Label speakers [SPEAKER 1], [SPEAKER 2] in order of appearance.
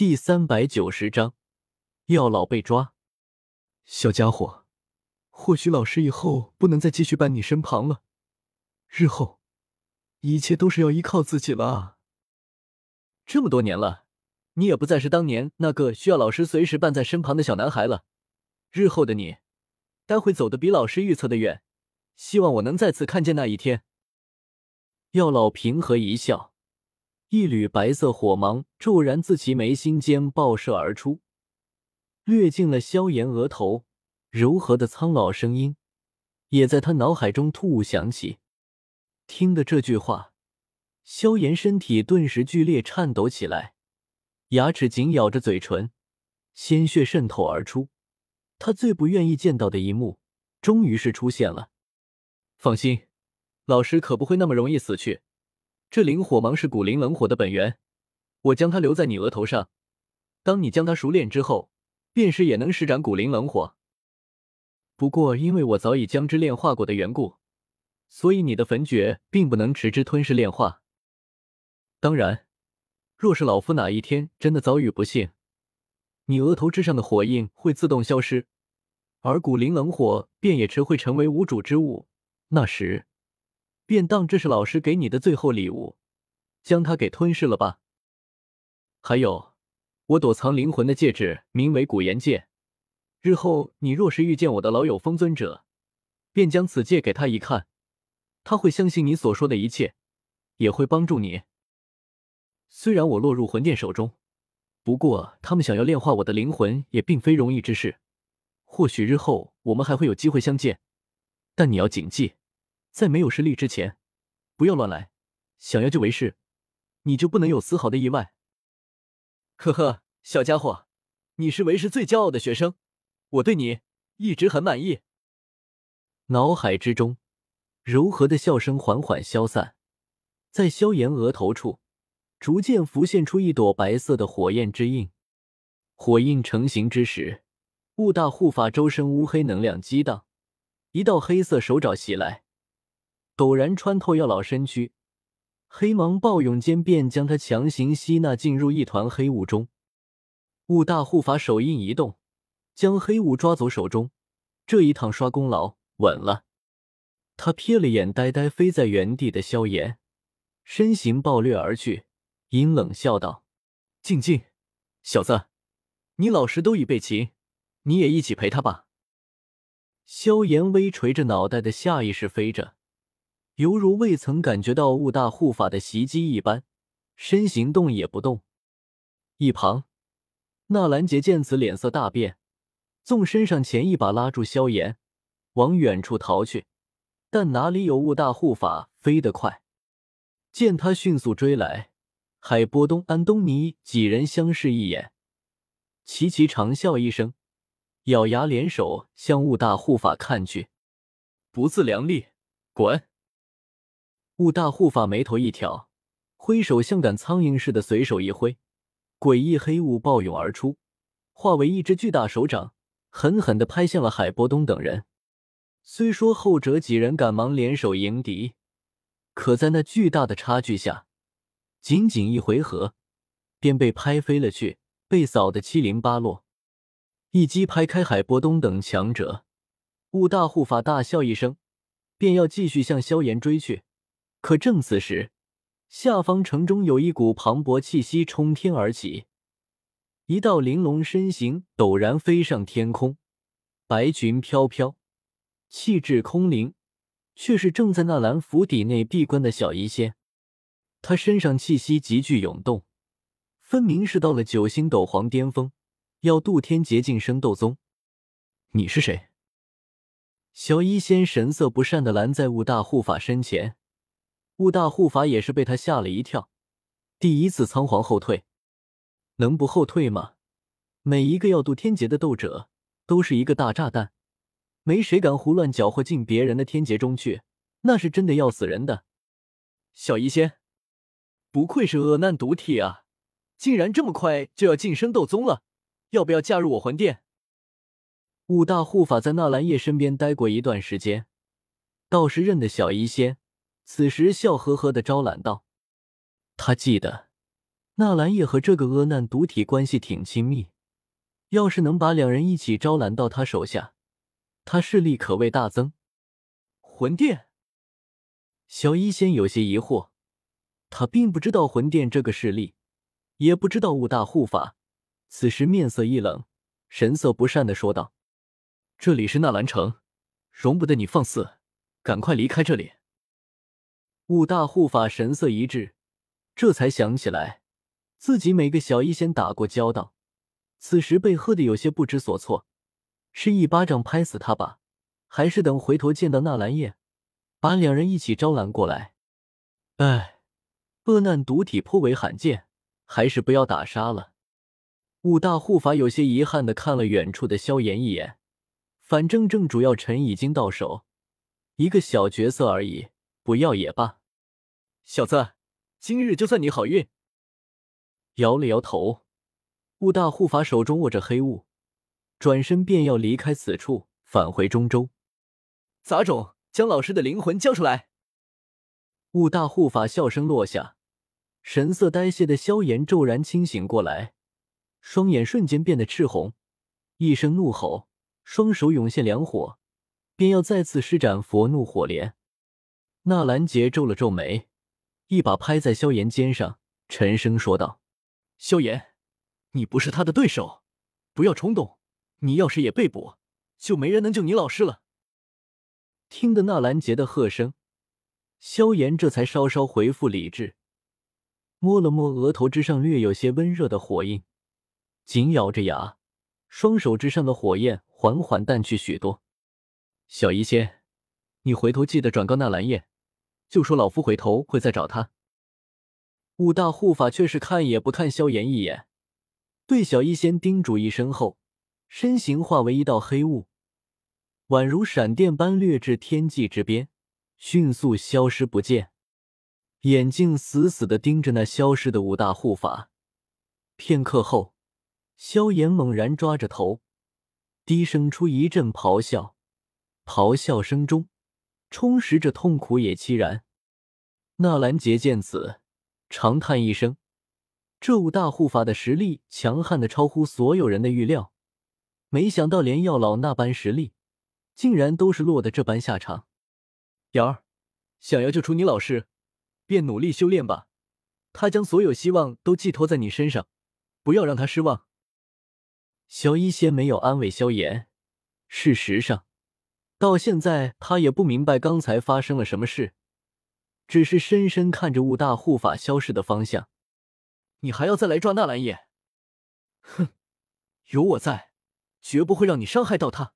[SPEAKER 1] 第三百九十章，药老被抓。
[SPEAKER 2] 小家伙，或许老师以后不能再继续伴你身旁了，日后一切都是要依靠自己了！
[SPEAKER 1] 这么多年了，你也不再是当年那个需要老师随时伴在身旁的小男孩了。日后的你，待会走得比老师预测的远。希望我能再次看见那一天。药老平和一笑，一缕白色火芒骤然自其眉心间爆射而出，掠进了萧炎额头。柔和的苍老声音也在他脑海中突兀响起。听的这句话，萧炎身体顿时剧烈颤抖起来，牙齿紧咬着嘴唇，鲜血渗透而出。他最不愿意见到的一幕，终于是出现了。放心，老师可不会那么容易死去。这灵火芒是古灵冷火的本源，我将它留在你额头上。当你将它熟练之后，便是也能施展古灵冷火。不过，因为我早已将之炼化过的缘故，所以你的焚诀并不能持之吞噬炼化。当然，若是老夫哪一天真的遭遇不幸，你额头之上的火印会自动消失，而古灵冷火便也只会成为无主之物。那时，便当这是老师给你的最后礼物，将它给吞噬了吧。还有，我躲藏灵魂的戒指名为古岩戒，日后你若是遇见我的老友风尊者，便将此戒给他一看，他会相信你所说的一切，也会帮助你。虽然我落入魂殿手中，不过他们想要炼化我的灵魂也并非容易之事。或许日后我们还会有机会相见，但你要谨记。在没有实力之前，不要乱来。想要救为师，你就不能有丝毫的意外。呵呵，小家伙，你是为师最骄傲的学生，我对你一直很满意。脑海之中，柔和的笑声缓缓消散，在萧炎额头处，逐渐浮现出一朵白色的火焰之印。火印成型之时，雾大护法周身乌黑能量激荡，一道黑色手爪袭来。陡然穿透药老身躯，黑芒暴涌间便将他强行吸纳进入一团黑雾中。雾大护法手印一动，将黑雾抓走手中。这一趟刷功劳稳了。他瞥了眼呆呆飞在原地的萧炎，身形暴掠而去，阴冷笑道：“静静，小子，你老师都已被擒，你也一起陪他吧。”萧炎微垂着脑袋的下意识飞着。犹如未曾感觉到雾大护法的袭击一般，身形动也不动。一旁，纳兰杰见此，脸色大变，纵身上前一把拉住萧炎，往远处逃去。但哪里有雾大护法飞得快？见他迅速追来，海波东、安东尼几人相视一眼，齐齐长笑一声，咬牙联手向雾大护法看去。不自量力，滚！雾大护法眉头一挑，挥手像赶苍蝇似的随手一挥，诡异黑雾暴涌而出，化为一只巨大手掌，狠狠地拍向了海波东等人。虽说后者几人赶忙联手迎敌，可在那巨大的差距下，仅仅一回合，便被拍飞了去，被扫得七零八落。一击拍开海波东等强者，雾大护法大笑一声，便要继续向萧炎追去。可正此时，下方城中有一股磅礴气息冲天而起，一道玲珑身形陡然飞上天空，白裙飘飘，气质空灵，却是正在纳兰府邸内闭关的小医仙。他身上气息急剧涌动，分明是到了九星斗皇巅峰，要渡天劫进升斗宗。你是谁？小医仙神色不善的拦在五大护法身前。雾大护法也是被他吓了一跳，第一次仓皇后退，能不后退吗？每一个要渡天劫的斗者都是一个大炸弹，没谁敢胡乱搅和进别人的天劫中去，那是真的要死人的。小医仙，不愧是恶难毒体啊，竟然这么快就要晋升斗宗了，要不要加入我魂殿？雾大护法在纳兰叶身边待过一段时间，倒是认得小医仙。此时笑呵呵的招揽道：“他记得，纳兰叶和这个阿难独体关系挺亲密，要是能把两人一起招揽到他手下，他势力可谓大增。魂殿，小医仙有些疑惑，他并不知道魂殿这个势力，也不知道五大护法。此时面色一冷，神色不善的说道：“这里是纳兰城，容不得你放肆，赶快离开这里。”五大护法神色一滞，这才想起来自己每个小医仙打过交道，此时被喝的有些不知所措，是一巴掌拍死他吧？还是等回头见到纳兰叶，把两人一起招揽过来。哎，恶难毒体颇为罕见，还是不要打杀了。五大护法有些遗憾的看了远处的萧炎一眼，反正正主要臣已经到手，一个小角色而已，不要也罢。小子，今日就算你好运。摇了摇头，雾大护法手中握着黑雾，转身便要离开此处，返回中州。杂种，将老师的灵魂交出来！雾大护法笑声落下，神色呆滞的萧炎骤然清醒过来，双眼瞬间变得赤红，一声怒吼，双手涌现凉火，便要再次施展佛怒火莲。纳兰杰皱了皱眉，一把拍在萧炎肩上，沉声说道：“萧炎，你不是他的对手，不要冲动。你要是也被捕，就没人能救你老师了。”听得纳兰杰的喝声，萧炎这才稍稍恢复理智，摸了摸额头之上略有些温热的火印，紧咬着牙，双手之上的火焰缓缓淡去许多。小医仙，你回头记得转告纳兰燕，就说老夫回头会再找他。五大护法却是看也不看萧炎一眼，对小医仙叮嘱一声后，身形化为一道黑雾。宛如闪电般掠至天际之边，迅速消失不见。眼睛死死的盯着那消失的五大护法。片刻后，萧炎猛然抓着头，低声出一阵咆哮，咆哮声中充实着痛苦也凄然。纳兰杰见此，长叹一声：这五大护法的实力强悍的超乎所有人的预料，没想到连药老那般实力。竟然都是落得这般下场，瑶儿，想要救出你老师，便努力修炼吧。他将所有希望都寄托在你身上，不要让他失望。小医仙没有安慰萧炎，事实上，到现在他也不明白刚才发生了什么事，只是深深看着雾大护法消失的方向。你还要再来抓纳兰叶？哼，有我在，绝不会让你伤害到他。